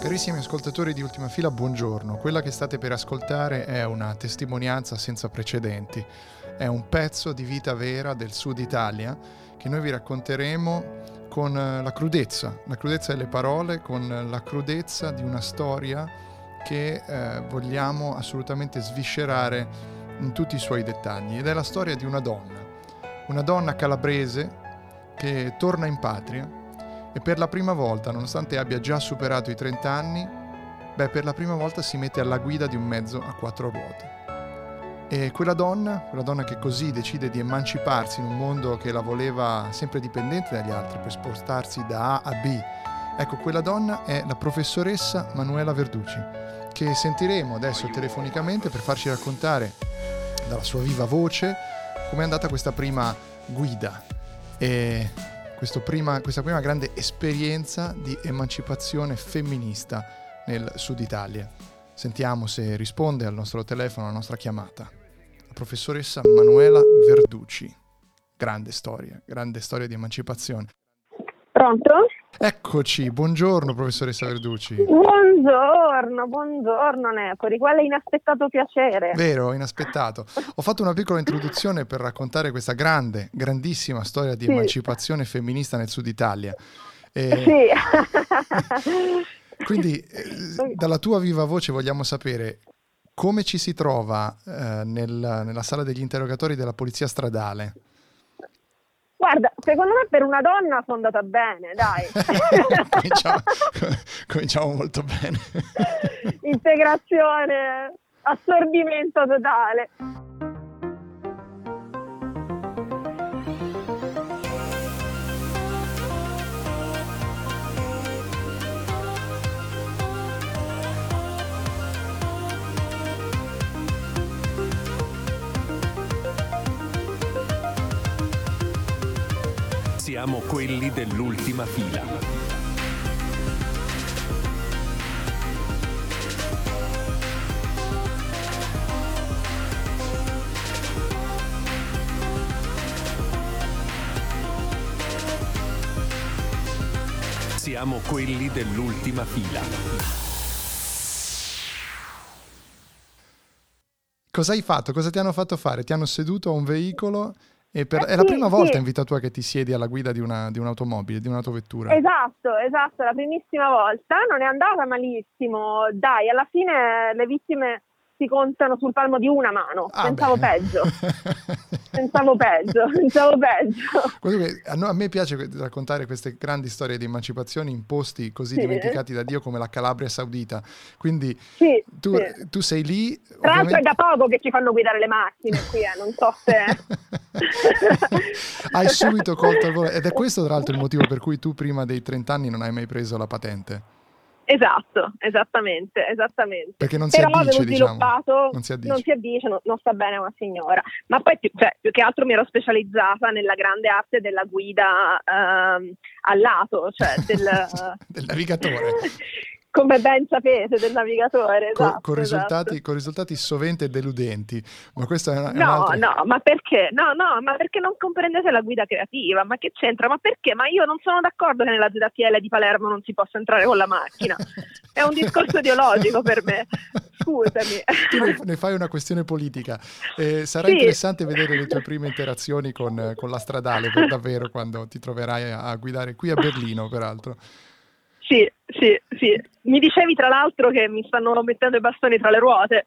Carissimi ascoltatori di Ultima Fila, buongiorno. Quella che state per ascoltare è una testimonianza senza precedenti. È un pezzo di vita vera del sud Italia che noi vi racconteremo con la crudezza, la crudezza delle parole, con la crudezza di una storia che eh, vogliamo assolutamente sviscerare in tutti i suoi dettagli. Ed è la storia di una donna, una donna calabrese che torna in patria e per la prima volta, nonostante abbia già superato i 30 anni, beh, per la prima volta si mette alla guida di un mezzo a quattro ruote. E quella donna, quella donna che così decide di emanciparsi in un mondo che la voleva sempre dipendente dagli altri per spostarsi da A a B, ecco, quella donna è la professoressa Manuela Verduci, che sentiremo adesso telefonicamente per farci raccontare dalla sua viva voce com'è andata questa prima guida. E prima, questa prima grande esperienza di emancipazione femminista nel sud Italia. Sentiamo se risponde al nostro telefono, alla nostra chiamata. La professoressa Manuela Verduci. Grande storia, grande storia di emancipazione. Pronto? Eccoci, buongiorno professoressa Verduci. Buongiorno, buongiorno Nepori, quale inaspettato piacere. Vero, inaspettato. Ho fatto una piccola introduzione per raccontare questa grande, grandissima storia di sì. emancipazione femminista nel sud Italia. E... Sì. Quindi, eh, dalla tua viva voce vogliamo sapere come ci si trova eh, nel, nella sala degli interrogatori della polizia stradale. Guarda, secondo me per una donna sono andata bene, dai. cominciamo, cominciamo molto bene. Integrazione, assorbimento totale. Siamo quelli dell'ultima fila. Siamo quelli dell'ultima fila. Cosa hai fatto? Cosa ti hanno fatto fare? Ti hanno seduto a un veicolo per, eh, è la prima volta in vita tua che ti siedi alla guida di, una, di un'automobile, di un'autovettura. Esatto, esatto, la primissima volta. Non è andata malissimo. Dai, alla fine le vittime si contano sul palmo di una mano. Ah pensavo peggio. pensavo peggio, pensavo peggio. A, a, me piace raccontare queste grandi storie di emancipazione in posti così sì. dimenticati da Dio come la Calabria Saudita. Quindi sì, tu, sì. tu, sei lì. Tra l'altro è da poco che ci fanno guidare le macchine qui, eh, non so se... hai subito colto il volo. Ed è questo, tra l'altro, il motivo per cui tu prima dei 30 anni non hai mai preso la patente. Esatto, esattamente, esattamente. Perché non si Però addice, diciamo. Non si addice, non, si addice non, non, sta bene una signora. Ma poi più, cioè, più, che altro mi ero specializzata nella grande arte della guida ehm, al lato, cioè del, del navigatore. come ben sapete del navigatore. Esatto, con, con, risultati, esatto. con, risultati, sovente deludenti. Ma questa è una, no, è no, ma perché? No, no, ma perché non comprendete la guida creativa? Ma che c'entra? Ma perché? Ma io non sono d'accordo che nella ZTL di Palermo non si possa entrare con la macchina. È un discorso ideologico per me. Scusami. Tu ne, ne fai una questione politica. Eh, sarà sì. interessante vedere le tue prime interazioni con, con la stradale, per davvero, quando ti troverai a, a guidare qui a Berlino, peraltro. Sì, sì, sì. Mi dicevi tra l'altro che mi stanno mettendo i bastoni tra le ruote,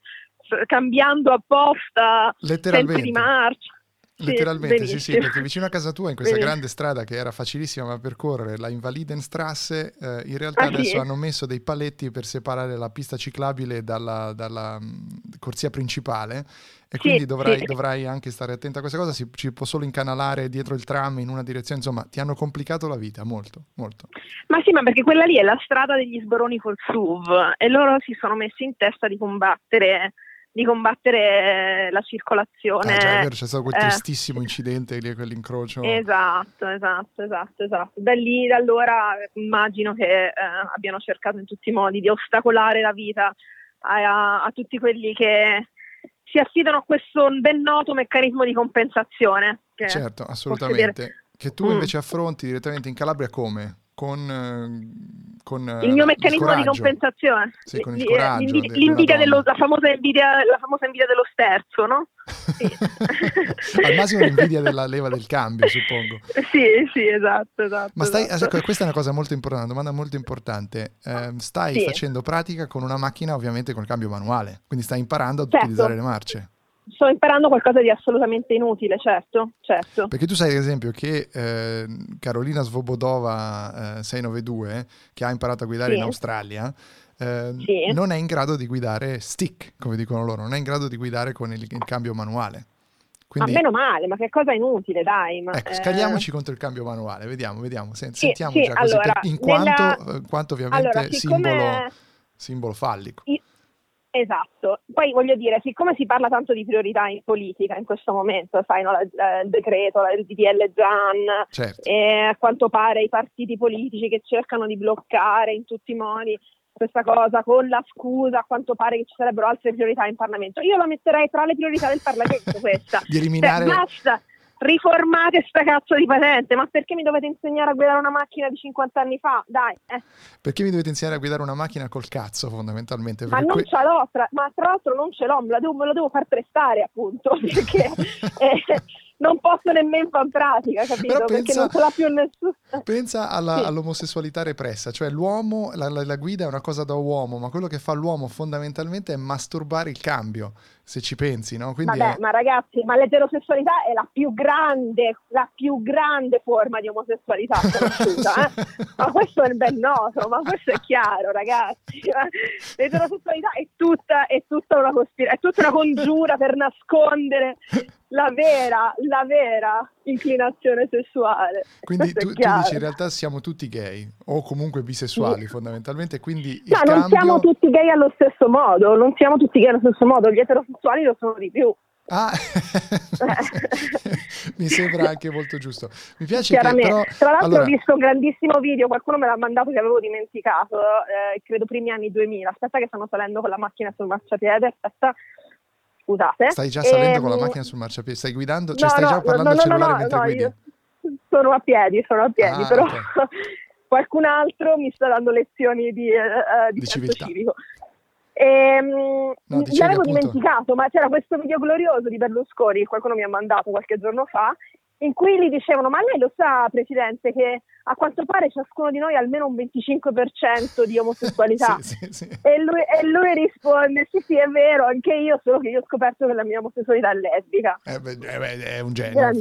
cambiando apposta sensi di marcia. Letteralmente, sì, sì, perché vicino a casa tua, in questa benissimo. grande strada che era facilissima da percorrere, la Invalidenstrasse, eh, in realtà ah, adesso sì? hanno messo dei paletti per separare la pista ciclabile dalla, dalla mh, corsia principale e quindi sì, dovrai, sì. dovrai, anche stare attenta a questa cosa, si, ci può solo incanalare dietro il tram in una direzione, insomma ti hanno complicato la vita molto, molto. Ma sì, ma perché quella lì è la strada degli sboroni col SUV e loro si sono messi in testa di combattere di combattere la circolazione. Ah, già, è vero, c'è stato quel eh, tristissimo incidente lì, quell'incrocio. Esatto, esatto, esatto, esatto. Da lì, da allora, immagino che eh, abbiano cercato in tutti i modi di ostacolare la vita a, a tutti quelli che si affidano a questo ben noto meccanismo di compensazione. certo, assolutamente. Che tu invece mm. affronti direttamente in Calabria come? Con... Con, il mio eh, meccanismo il di compensazione, sì, con il coraggio l'invidia, l'invidia dello, la, famosa invidia, la famosa invidia dello sterzo, no? Sì. Al massimo l'invidia della leva del cambio, suppongo. sì, sì, esatto, esatto. Ma stai, esatto. ecco, questa è una cosa molto importante, una domanda molto importante. Eh, stai Sì. facendo pratica con una macchina ovviamente con il cambio manuale, quindi stai imparando ad Certo. utilizzare le marce. Sto imparando qualcosa di assolutamente inutile, certo, certo. Perché tu sai ad esempio che eh, Carolina Svobodova eh, 692, che ha imparato a guidare Sì. in Australia, eh, Sì. non è in grado di guidare stick, come dicono loro, non è in grado di guidare con il, il cambio manuale. Quindi, Ma meno male, ma che cosa inutile, dai. Ma, ecco, eh, scagliamoci contro il cambio manuale, vediamo, vediamo. Sen- Sì, sentiamo sì, già così, allora, per- in quanto, nella- eh, quanto ovviamente Allora, siccome- simbolo, simbolo fallico. I- Esatto, poi voglio dire, siccome si parla tanto di priorità in politica in questo momento, sai, no, la- la- il decreto, la- il DDL Zan, Certo. e a quanto pare i partiti politici che cercano di bloccare in tutti i modi questa cosa con la scusa, a quanto pare che ci sarebbero altre priorità in Parlamento. Io la metterei tra le priorità del Parlamento questa. Di eliminare... Cioè, basta, riformate sta cazzo di patente, ma perché mi dovete insegnare a guidare una macchina di 50 anni fa? Dai, eh. Perché mi dovete insegnare a guidare una macchina col cazzo, fondamentalmente? Ma non que- ce l'ho, tra, ma tra l'altro non ce l'ho, me la devo, me la devo far prestare appunto, perché eh, non posso nemmeno fare in pratica, capito? Però perché pensa- non ce l'ha più nessuno. Pensa alla- Sì. all'omosessualità repressa, cioè l'uomo, la, la- la guida è una cosa da uomo, ma quello che fa l'uomo fondamentalmente è masturbare il cambio, se ci pensi, no? Quindi Vabbè, è- ma ragazzi, ma l'eterosessualità è la più grande, la più grande forma di omosessualità conosciuta, eh? Ma questo è ben noto, ma questo è chiaro, ragazzi. L'eterosessualità è tutta, è tutta una cospira- è tutta una congiura per nascondere la vera, la vera inclinazione sessuale. Quindi tu, tu dici in realtà siamo tutti gay o comunque bisessuali Sì. fondamentalmente, quindi No, non cambio... siamo tutti gay allo stesso modo, non siamo tutti gay allo stesso modo, gli eterosessuali lo sono di più. Ah, mi sembra anche molto giusto. Mi piace che però... Tra l'altro allora, ho visto un grandissimo video, qualcuno me l'ha mandato che avevo dimenticato, eh, credo primi anni 2000. Aspetta che stanno salendo con la macchina sul marciapiede, aspetta. Scusate. stai già salendo con la Ehm, macchina sul marciapiede, stai guidando, cioè no, stai no, già parlando no, al no, cellulare no, mentre no, guidi? sono a piedi, sono a piedi, Ah, però ok. qualcun altro mi sta dando lezioni di, eh, eh, di Di civiltà. civico. Ehm, No, l'avevo dimenticato, ma c'era questo video glorioso di Berlusconi, che qualcuno mi ha mandato qualche giorno fa, in cui gli dicevano, ma lei lo sa, Presidente, che a quanto pare ciascuno di noi ha almeno un 25% di omosessualità. Sì, sì, sì. E lui, e lui risponde: Sì, sì, è vero, anche io, solo che io ho scoperto che la mia omosessualità è lesbica. Eh beh, eh è un genio.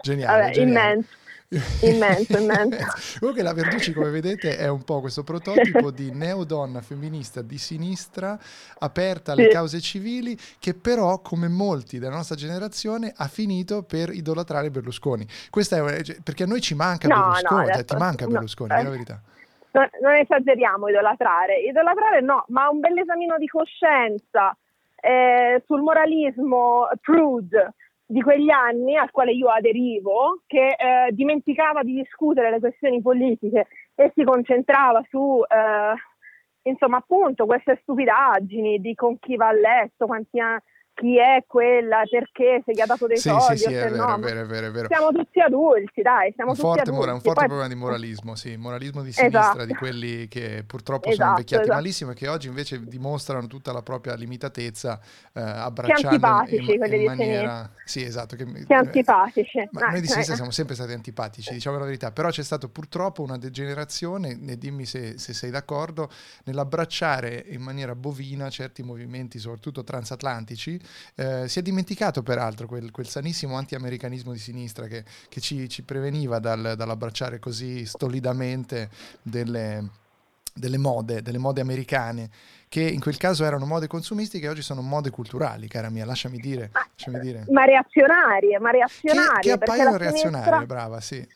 Geniale, Vabbè, geniale. immenso. Immenso, immenso. Comunque la Verducci, come vedete, è un po' questo prototipo di neodonna femminista di sinistra, aperta alle Sì. cause civili, che però, come molti della nostra generazione, ha finito per idolatrare Berlusconi. Questa è cioè, perché a noi ci manca No, Berlusconi, no, adesso- ti manca no, Berlusconi, eh. è la verità. Non, non esageriamo, idolatrare. Idolatrare no, ma un bell'esamino di coscienza eh, sul moralismo prude di quegli anni al quale io aderivo, che eh, dimenticava di discutere le questioni politiche e si concentrava su, eh, insomma, appunto, queste stupidaggini di con chi va a letto, quanti ha- chi è quella, perché, se gli ha dato dei Sì, soldi sì, sì, è vero, no. è vero, è vero, è vero. Siamo tutti adulti, dai, siamo Un tutti forte, adulti. mora- un forte Poi- problema di moralismo, sì, moralismo di Esatto. sinistra, di quelli che purtroppo sono Esatto, invecchiati esatto. malissimo e che oggi invece dimostrano tutta la propria limitatezza, eh, abbracciando in, in maniera... Sì, esatto. Che, Che antipatici. Ma noi di Eh, sinistra eh. siamo sempre stati antipatici, diciamo la verità, però c'è stato purtroppo una degenerazione, e dimmi se, se sei d'accordo, nell'abbracciare in maniera bovina certi movimenti, soprattutto transatlantici. Eh, si è dimenticato peraltro quel, quel sanissimo anti-americanismo di sinistra che, che ci, ci preveniva dal- dall'abbracciare così stolidamente delle, delle mode, delle mode americane, che in quel caso erano mode consumistiche e oggi sono mode culturali, cara mia, lasciami dire. Lasciami dire. Ma reazionarie, ma Che, reazionarie. che perché appaiono reazionarie, sinistra- brava, sì.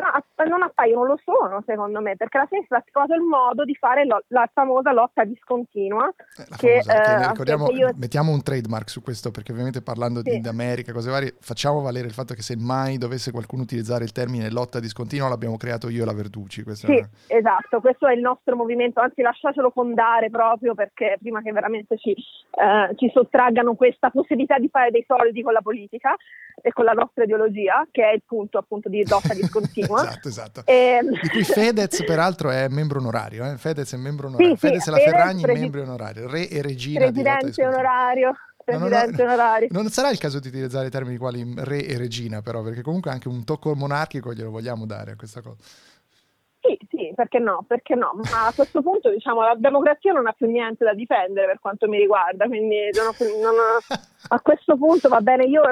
No, non appaiono, lo sono secondo me, perché la sinistra ha trovato il modo di fare lo- la famosa lotta discontinua. Eh, Che, famosa, che eh, che io- mettiamo un trademark su questo perché ovviamente parlando di, Sì. di America, cose varie, facciamo valere il fatto che se mai dovesse qualcuno utilizzare il termine lotta discontinua l'abbiamo creato io e la Verducci. Questa Sì, esatto, questo è il nostro movimento, anzi lasciatelo fondare proprio perché prima che veramente ci, eh, ci sottraggano questa possibilità di fare dei soldi con la politica e con la nostra ideologia, che è il punto appunto di lotta discontinua. Esatto, esatto. E... Di cui Fedez peraltro è membro onorario, eh? Fedez è membro onorario, sì, Fedez sì, e la Ferragni presi... membri onorario, re e regina Presidente onorario. Presidente non, onorario. Non sarà il caso di utilizzare termini quali re e regina, però, perché comunque anche un tocco monarchico glielo vogliamo dare a questa cosa. Sì, sì, perché no, perché no? Ma a questo punto diciamo la democrazia non ha più niente da difendere per quanto mi riguarda, quindi non ho, non ho, a questo punto va bene, io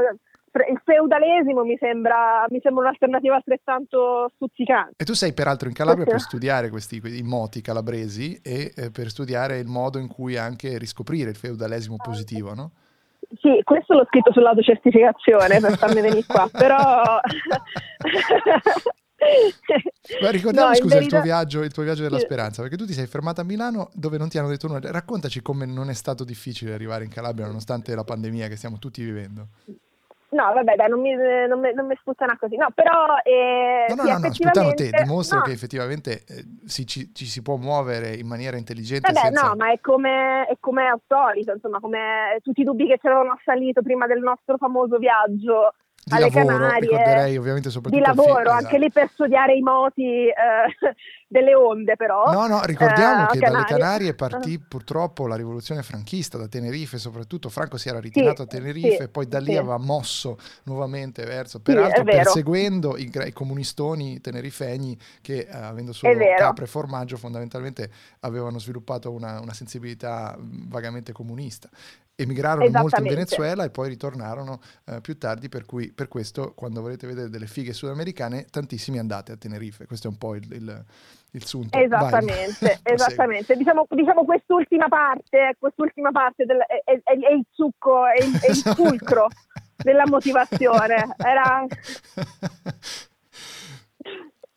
il feudalesimo mi sembra, mi sembra un'alternativa altrettanto stuzzicante. E tu sei peraltro in Calabria per studiare questi i moti calabresi e eh, per studiare il modo in cui anche riscoprire il feudalesimo positivo, no? Sì, questo l'ho scritto sull'autocertificazione per farmi venire qua, però... Ma ricordiamo, no, scusa, verità... il, tuo viaggio, il tuo viaggio della sì. speranza, perché tu ti sei fermata a Milano dove non ti hanno detto nulla. Raccontaci come non è stato difficile arrivare in Calabria nonostante la pandemia che stiamo tutti vivendo. No, vabbè, dai, non mi, non mi, non mi così. No, però... Eh, no, no, sì, no, no, sputtano te, dimostra no. che effettivamente eh, si, ci, ci, si può muovere in maniera intelligente Vabbè, senza... no, ma è come, è come al solito, insomma, come tutti i dubbi che ci avevano assalito prima del nostro famoso viaggio di alle lavoro, Canarie, ricorderei ovviamente soprattutto di lavoro, anche esatto. lì per studiare i moti eh, delle onde però. No, no, ricordiamo eh, che dalle Canarie partì purtroppo la rivoluzione franchista, da Tenerife soprattutto, Franco si era ritirato sì, a Tenerife sì, e poi da lì sì. aveva mosso nuovamente verso, peraltro perseguendo i, i, comunistoni tenerifegni che eh, avendo solo capre e formaggio fondamentalmente avevano sviluppato una, una sensibilità vagamente comunista emigrarono molto in Venezuela e poi ritornarono eh, più tardi, per cui per questo quando volete vedere delle fighe sudamericane tantissimi andate a Tenerife, questo è un po' il, il, il sunto. Esattamente, esattamente. Diciamo, diciamo, quest'ultima parte, quest'ultima parte del, è, è, è, il succo, è il, è il fulcro della motivazione. Era...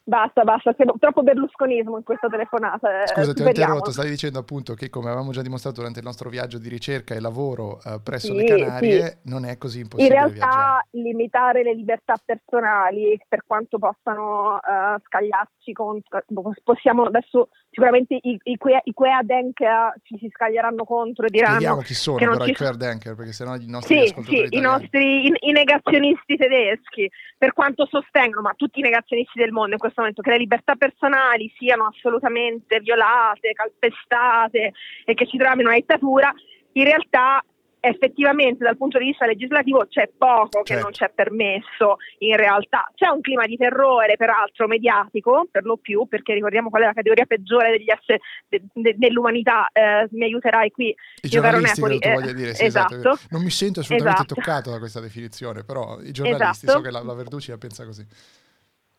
Basta, basta, c'è troppo berlusconismo in questa telefonata. Eh, Scusa, ti ho interrotto, stavi dicendo appunto che come avevamo già dimostrato durante il nostro viaggio di ricerca e lavoro eh, presso sì, le Canarie, sì. non è così impossibile In realtà viaggiare. limitare le libertà personali, per quanto possano uh, scagliarci contro, possiamo adesso sicuramente i, i, i Queadenker ci si scaglieranno contro e diranno... Vediamo chi sono però i Queadenker, perché sennò i nostri sì, sì, i nostri i, i negazionisti tedeschi, per quanto sostengono, ma tutti i negazionisti del mondo in questo momento, che le libertà personali siano assolutamente violate, calpestate e che ci troviamo in una dittatura, in realtà effettivamente dal punto di vista legislativo c'è poco che certo. non c'è permesso in realtà. C'è un clima di terrore, peraltro mediatico, per lo più, perché ricordiamo qual è la categoria peggiore degli esseri de, de, dell'umanità, eh, mi aiuterai qui, I giornalisti, Nepoli. Eh, dire, sì, esatto. esatto. Non mi sento assolutamente esatto. toccato da questa definizione, però i giornalisti, esatto. so che la, la Verducci la pensa così.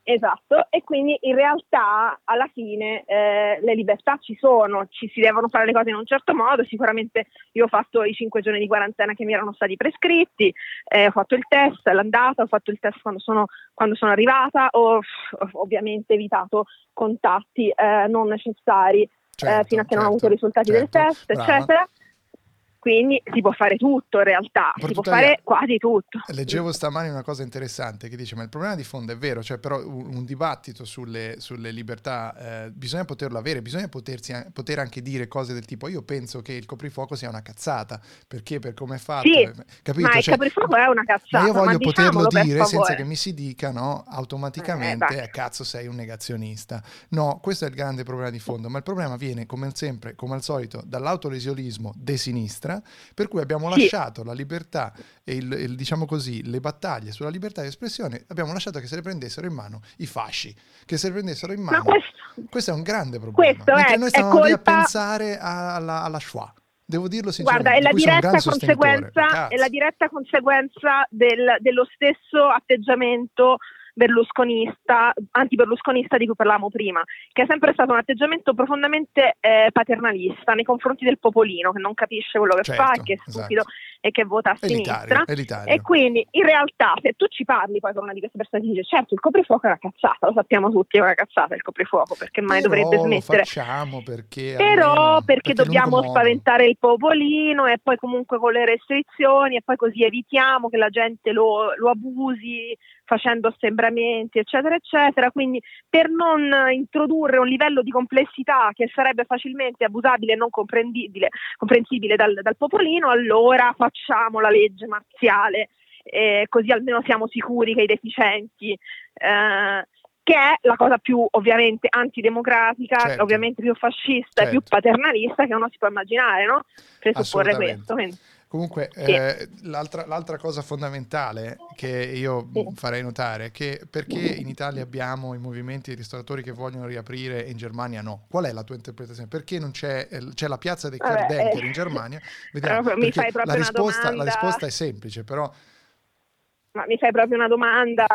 Esatto, e quindi in realtà alla fine eh, le libertà ci sono, ci si devono fare le cose in un certo modo, sicuramente io ho fatto i cinque giorni di quarantena che mi erano stati prescritti, eh, ho fatto il test l'andata, ho fatto il test quando sono, quando sono arrivata, ho, ho, ovviamente evitato contatti eh, non necessari certo, eh, fino a che certo, non ho avuto i certo, risultati certo, del test, brava. eccetera quindi si può fare tutto in realtà, si può fare quasi tutto. Leggevo stamani una cosa interessante che dice, ma il problema di fondo è vero, cioè però un, un dibattito sulle, sulle libertà eh, bisogna poterlo avere, bisogna potersi, poter anche dire cose del tipo, io penso che il coprifuoco sia una cazzata, perché per come è fatto, sì, eh, capito? Ma il cioè, coprifuoco è una cazzata. Io voglio poterlo dire senza che mi si dica, no, automaticamente, eh, eh, cazzo sei un negazionista. No, questo è il grande problema di fondo, ma il problema viene come sempre, come al solito, dall'autolesionismo de sinistra, sinistra, per cui abbiamo sì. lasciato la libertà e il, il, diciamo così, le battaglie sulla libertà di espressione, abbiamo lasciato che se le prendessero in mano i fasci, che se le prendessero in mano. Questo, questo, è un grande problema. Questo è, noi stavamo colpa... lì a pensare alla, alla Shoah. Devo dirlo sinceramente. Guarda, è la diretta conseguenza, è la diretta conseguenza del, dello stesso atteggiamento berlusconista, anti-berlusconista di cui parlavamo prima, che è sempre stato un atteggiamento profondamente eh, paternalista nei confronti del popolino, che non capisce quello che certo, fa, che è stupido esatto. E che vota a sinistra. Elitario. E quindi in realtà se tu ci parli poi con una di queste persone ti dice certo il coprifuoco è una cazzata, lo sappiamo tutti, è una cazzata il coprifuoco, perché mai Però dovrebbe smettere. Lo facciamo perché Però almeno, perché, perché dobbiamo spaventare il popolino e poi comunque con le restrizioni e poi così evitiamo che la gente lo, lo abusi facendo assembramenti, eccetera, eccetera. Quindi per non introdurre un livello di complessità che sarebbe facilmente abusabile e non comprensibile dal, dal, popolino, allora facciamo la legge marziale, eh, così almeno siamo sicuri che i deficienti eh, che è la cosa più ovviamente antidemocratica, Certo. ovviamente più fascista e più Certo. paternalista che uno si può immaginare, no? Presupporre questo. quindi- Comunque, Sì. eh, l'altra, l'altra cosa fondamentale che io Sì. farei notare è che perché in Italia abbiamo i movimenti di ristoratori che vogliono riaprire e in Germania no? Qual è la tua interpretazione? Perché non c'è, eh, c'è la piazza dei Vabbè, Kerdenker eh, in Germania? Vediamo, mi fai proprio la risposta, la domanda- risposta è semplice, però Ma mi fai proprio una domanda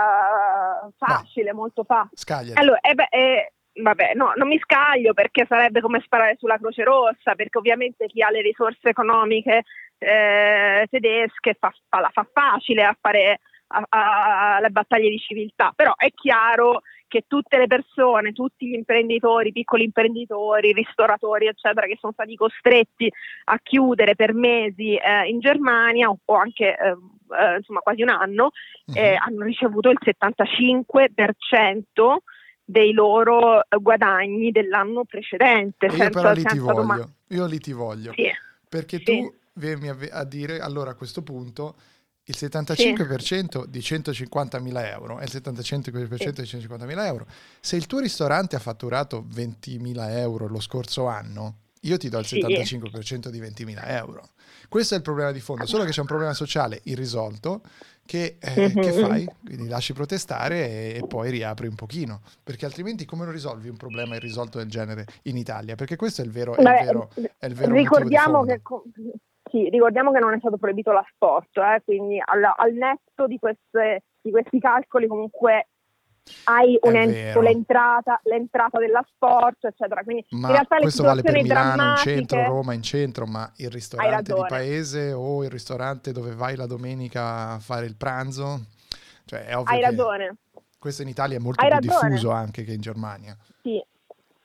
facile, molto facile. scagliati. Allora, eh beh, eh, vabbè, no, non mi scaglio perché sarebbe come sparare sulla Croce Rossa, perché ovviamente chi ha le risorse economiche eh, tedesche fa, fa- la fa facile a fare a- a- le battaglie di civiltà, però è chiaro che tutte le persone, tutti gli imprenditori, piccoli imprenditori, ristoratori, eccetera, che sono stati costretti a chiudere per mesi eh, in Germania o, o anche eh, eh, insomma quasi un anno, Mhm. hanno ricevuto il 75% dei loro eh, guadagni dell'anno precedente. Io senza, però lì ti voglio, io lì ti voglio, Sì. perché Sì. tu vieni a, dire, allora a questo punto, il 75% di 150.000 euro è il 75% di 150.000 euro. Se il tuo ristorante ha fatturato 20.000 euro lo scorso anno, io ti do il Sì. 75% di 20.000 euro. Questo è il problema di fondo, solo che c'è un problema sociale irrisolto che, eh, che Mhm. fai? Quindi lasci protestare e, e poi riapri un pochino, perché altrimenti come lo risolvi un problema irrisolto del genere in Italia? Perché questo è il vero, è il vero, è il vero ricordiamo, che, sì, ricordiamo che non è stato proibito l'asporto, eh, quindi al, al netto di, queste- di questi calcoli comunque hai l'entrata, l'entrata dell'asporto, eccetera. Quindi Ma in realtà le questo vale per Milano in centro, Roma in centro, ma il ristorante di paese o il ristorante dove vai la domenica a fare il pranzo, cioè è ovvio Hai ragione. questo in Italia è molto Hai più ragione. diffuso anche che in Germania. Sì,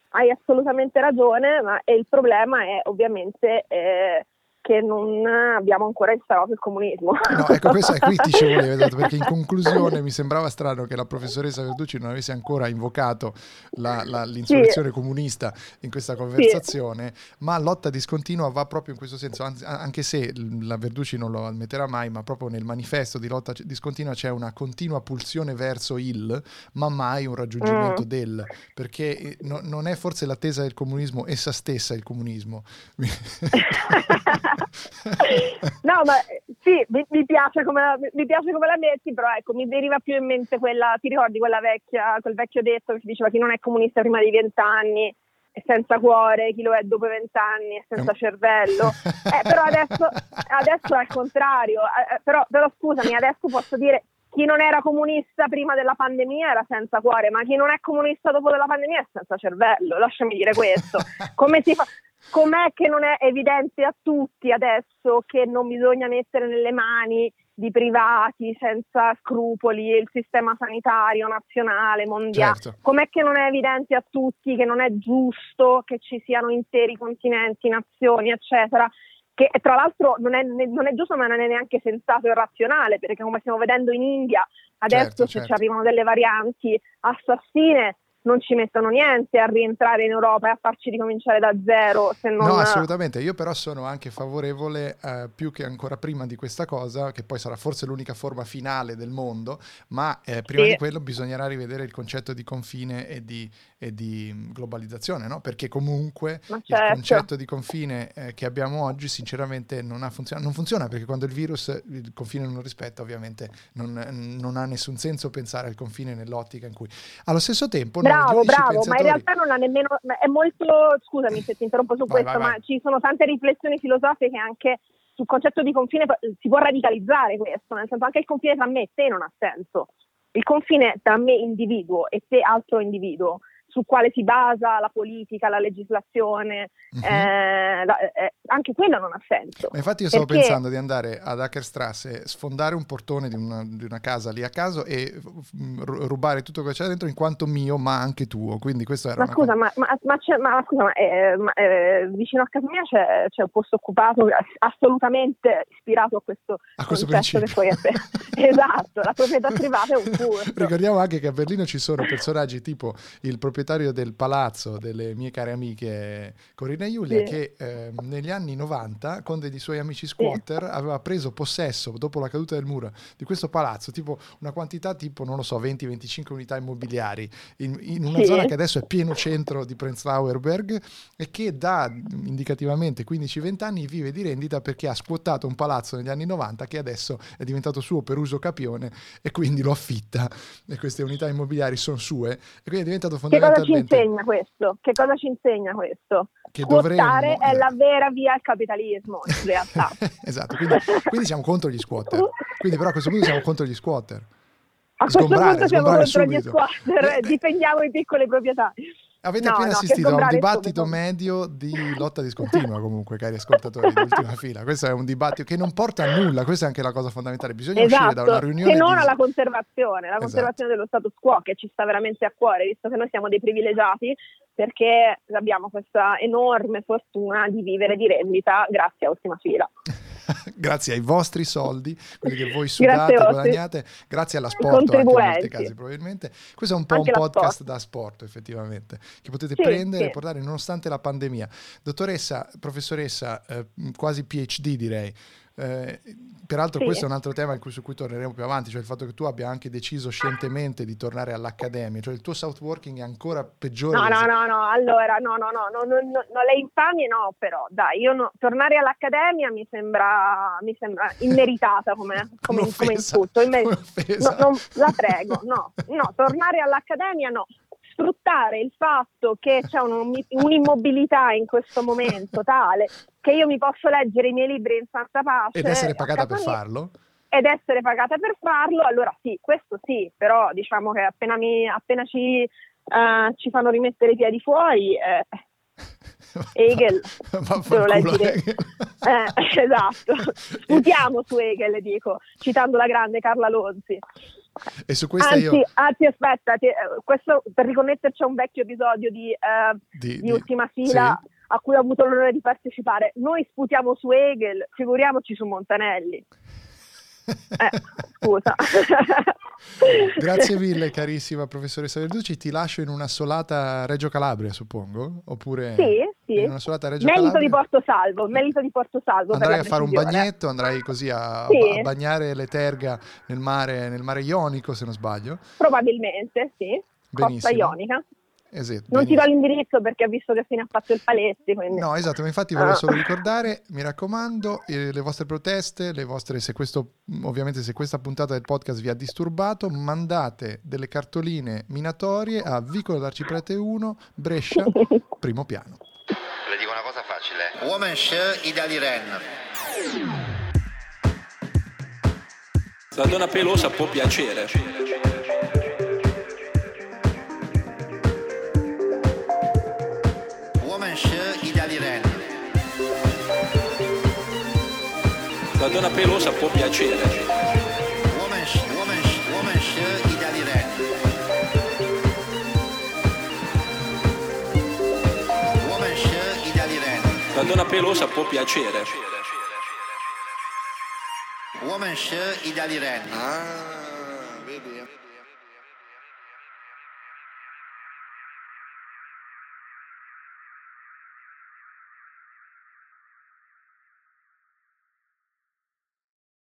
hai assolutamente ragione, ma il problema è ovviamente eh, che non abbiamo ancora instaurato il comunismo. No, ecco, questo è qui ti ci volevo, esatto, perché in conclusione mi sembrava strano che la professoressa Verducci non avesse ancora invocato la- la- l'insurrezione comunista in questa conversazione, ma lotta discontinua va proprio in questo senso, anzi, anche se la Verducci non lo ammetterà mai, ma proprio nel manifesto di lotta discontinua c'è una continua pulsione verso il, ma mai un raggiungimento Mm. del, perché eh, no- non è forse l'attesa del comunismo essa stessa il comunismo. no, ma eh, sì, mi, mi piace come la, mi piace come la metti, però ecco, mi deriva più in mente quella, ti ricordi quella vecchia, quel vecchio detto che si diceva chi non è comunista prima di vent'anni è senza cuore, chi lo è dopo vent'anni è senza cervello. Eh, però adesso, adesso è il contrario, Eh, eh, però, però scusami, adesso posso dire chi non era comunista prima della pandemia era senza cuore, ma chi non è comunista dopo della pandemia è senza cervello, lasciami dire questo. Come si fa? Com'è che non è evidente a tutti adesso che non bisogna mettere nelle mani di privati senza scrupoli il sistema sanitario nazionale, mondiale? Certo. Com'è che non è evidente a tutti che non è giusto che ci siano interi continenti, nazioni, eccetera? Che tra l'altro non è, non è giusto, ma non è neanche sensato e razionale, perché come stiamo vedendo in India, adesso Certo, se certo. ci arrivano delle varianti assassine, non ci mettono niente a rientrare in Europa e a farci ricominciare da zero. Se non... No, assolutamente. Io però sono anche favorevole, eh, più che ancora prima di questa cosa, che poi sarà forse l'unica forma finale del mondo, ma eh, prima Sì. di quello bisognerà rivedere il concetto di confine e di, e di mm, globalizzazione, no? Perché comunque Ma il certo. concetto di confine eh, che abbiamo oggi sinceramente non, ha funziona- non funziona perché quando il virus il confine non rispetta ovviamente non, non ha nessun senso pensare al confine nell'ottica in cui allo stesso tempo noi Bravo, bravo, ma in realtà non ha nemmeno, ma è molto, scusami se ti interrompo su Vai, questo, vai, ma vai. ci sono tante riflessioni filosofiche anche sul concetto di confine, si può radicalizzare questo, nel senso anche il confine tra me e te non ha senso. Il confine tra me individuo e te altro individuo, su quale si basa la politica, la legislazione, Mhm. eh, la- eh, anche quello non ha senso. Ma infatti io stavo Perché- pensando di andare ad Hackerstrasse, sfondare un portone di una, di una casa lì a caso e ru- rubare tutto quello che c'è dentro in quanto mio, ma anche tuo. Quindi questo era Ma scusa, cosa- ma, ma- ma ma scusa, ma, eh, ma, eh, vicino a casa mia c'è, c'è un posto occupato assolutamente ispirato a questo, A questo concetto principio. che poi è esatto, la proprietà privata è un furto. Ricordiamo anche che a Berlino ci sono personaggi tipo il proprietario proprietario del palazzo delle mie care amiche Corina e Giulia, Sì. che eh, negli anni 90, con dei suoi amici squatter, aveva preso possesso, dopo la caduta del muro, di questo palazzo, tipo una quantità tipo, non lo so, 20-25 unità immobiliari, in, in una Sì. zona che adesso è pieno centro di Prenzlauerberg e che da indicativamente 15-20 anni vive di rendita perché ha squattato un palazzo negli anni 90 che adesso è diventato suo per uso capione e quindi lo affitta e queste unità immobiliari sono sue e quindi è diventato Che cosa ci insegna questo? Che cosa ci insegna questo? che dovremmo è la vera via al capitalismo, in realtà. esatto quindi, quindi siamo contro gli squatter quindi però a questo punto siamo contro gli squatter A questo punto siamo contro gli subito. squatter, Eh, difendiamo i piccoli proprietari. Avete No, appena no, assistito a un dibattito subito. medio di lotta discontinua comunque, cari ascoltatori di ultima fila. Questo è un dibattito che non porta a nulla, questa è anche la cosa fondamentale. Bisogna uscire da una Esatto, riunione se non di- alla conservazione, la Esatto. conservazione dello status quo che ci sta veramente a cuore, visto che noi siamo dei privilegiati, perché abbiamo questa enorme fortuna di vivere di rendita grazie a ultima fila. grazie ai vostri soldi, quelli che voi Grazie sudate, vostri guadagnate, grazie alla sport anche in molti casi probabilmente. Questo è un po' Anche un podcast sport. da sport effettivamente, che potete Sì, prendere e sì. portare nonostante la pandemia. Dottoressa, professoressa, eh, quasi PhD direi. Eh, peraltro Sì. questo è un altro tema cui- su cui torneremo più avanti, cioè il fatto che tu abbia anche deciso scientemente di tornare all'accademia, cioè il tuo southworking è ancora peggiore. No, no, no, no, allora, no, no, no, no, no, no, no, le infamie no, però, dai, io no, tornare all'accademia mi sembra, mi sembra immeritata come, come, come insulto. Imme- un'offesa. no, non- la prego, no, no, tornare all'accademia no. Sfruttare il fatto che c'è un- un'immobilità in questo momento tale che io mi posso leggere i miei libri in santa pace Ed essere pagata per farlo? ed essere pagata per farlo, allora sì, questo sì, però diciamo che appena, mi, appena ci, eh, ci fanno rimettere i piedi fuori, eh, Hegel, te lo leggi. Hegel. Eh, esatto, sputiamo su Hegel, dico, citando la grande Carla Lonzi. E su questa Anzi, io... anzi, aspetta, ti- eh, questo per riconnetterci a un vecchio episodio di, eh, Di, di ultima fila sì. a cui ho avuto l'onore di partecipare. Noi sputiamo su Hegel, figuriamoci su Montanelli. Eh, scusa. Grazie mille carissima professoressa Verducci, ti lascio in una solata Reggio Calabria suppongo? Oppure Sì, sì. in una solata Reggio Merito Calabria? di Porto Salvo, merito di Porto Salvo. Andrai a fare un bagnetto, andrai così a, Sì. a bagnare le terga nel mare, nel mare Ionico se non sbaglio. Probabilmente, sì. Costa Benissimo. Ionica. Esatto, Non ti do l'indirizzo perché ha visto che fine ha fatto il Paletti. Quindi... No, esatto, ma infatti volevo Ah. solo ricordare, mi raccomando, eh, le vostre proteste, le vostre, se questo, ovviamente se questa puntata del podcast vi ha disturbato, mandate delle cartoline minatorie a Vicolo d'Arciprete 1, Brescia, primo piano. Le dico una cosa facile. Woman's Idali Ren. La donna pelosa può piacere. La donna pelosa può piacere. Woman's, woman's, woman's Idali Ren. Woman's Idali Ren. La donna pelosa può piacere. Woman's Idali Ren.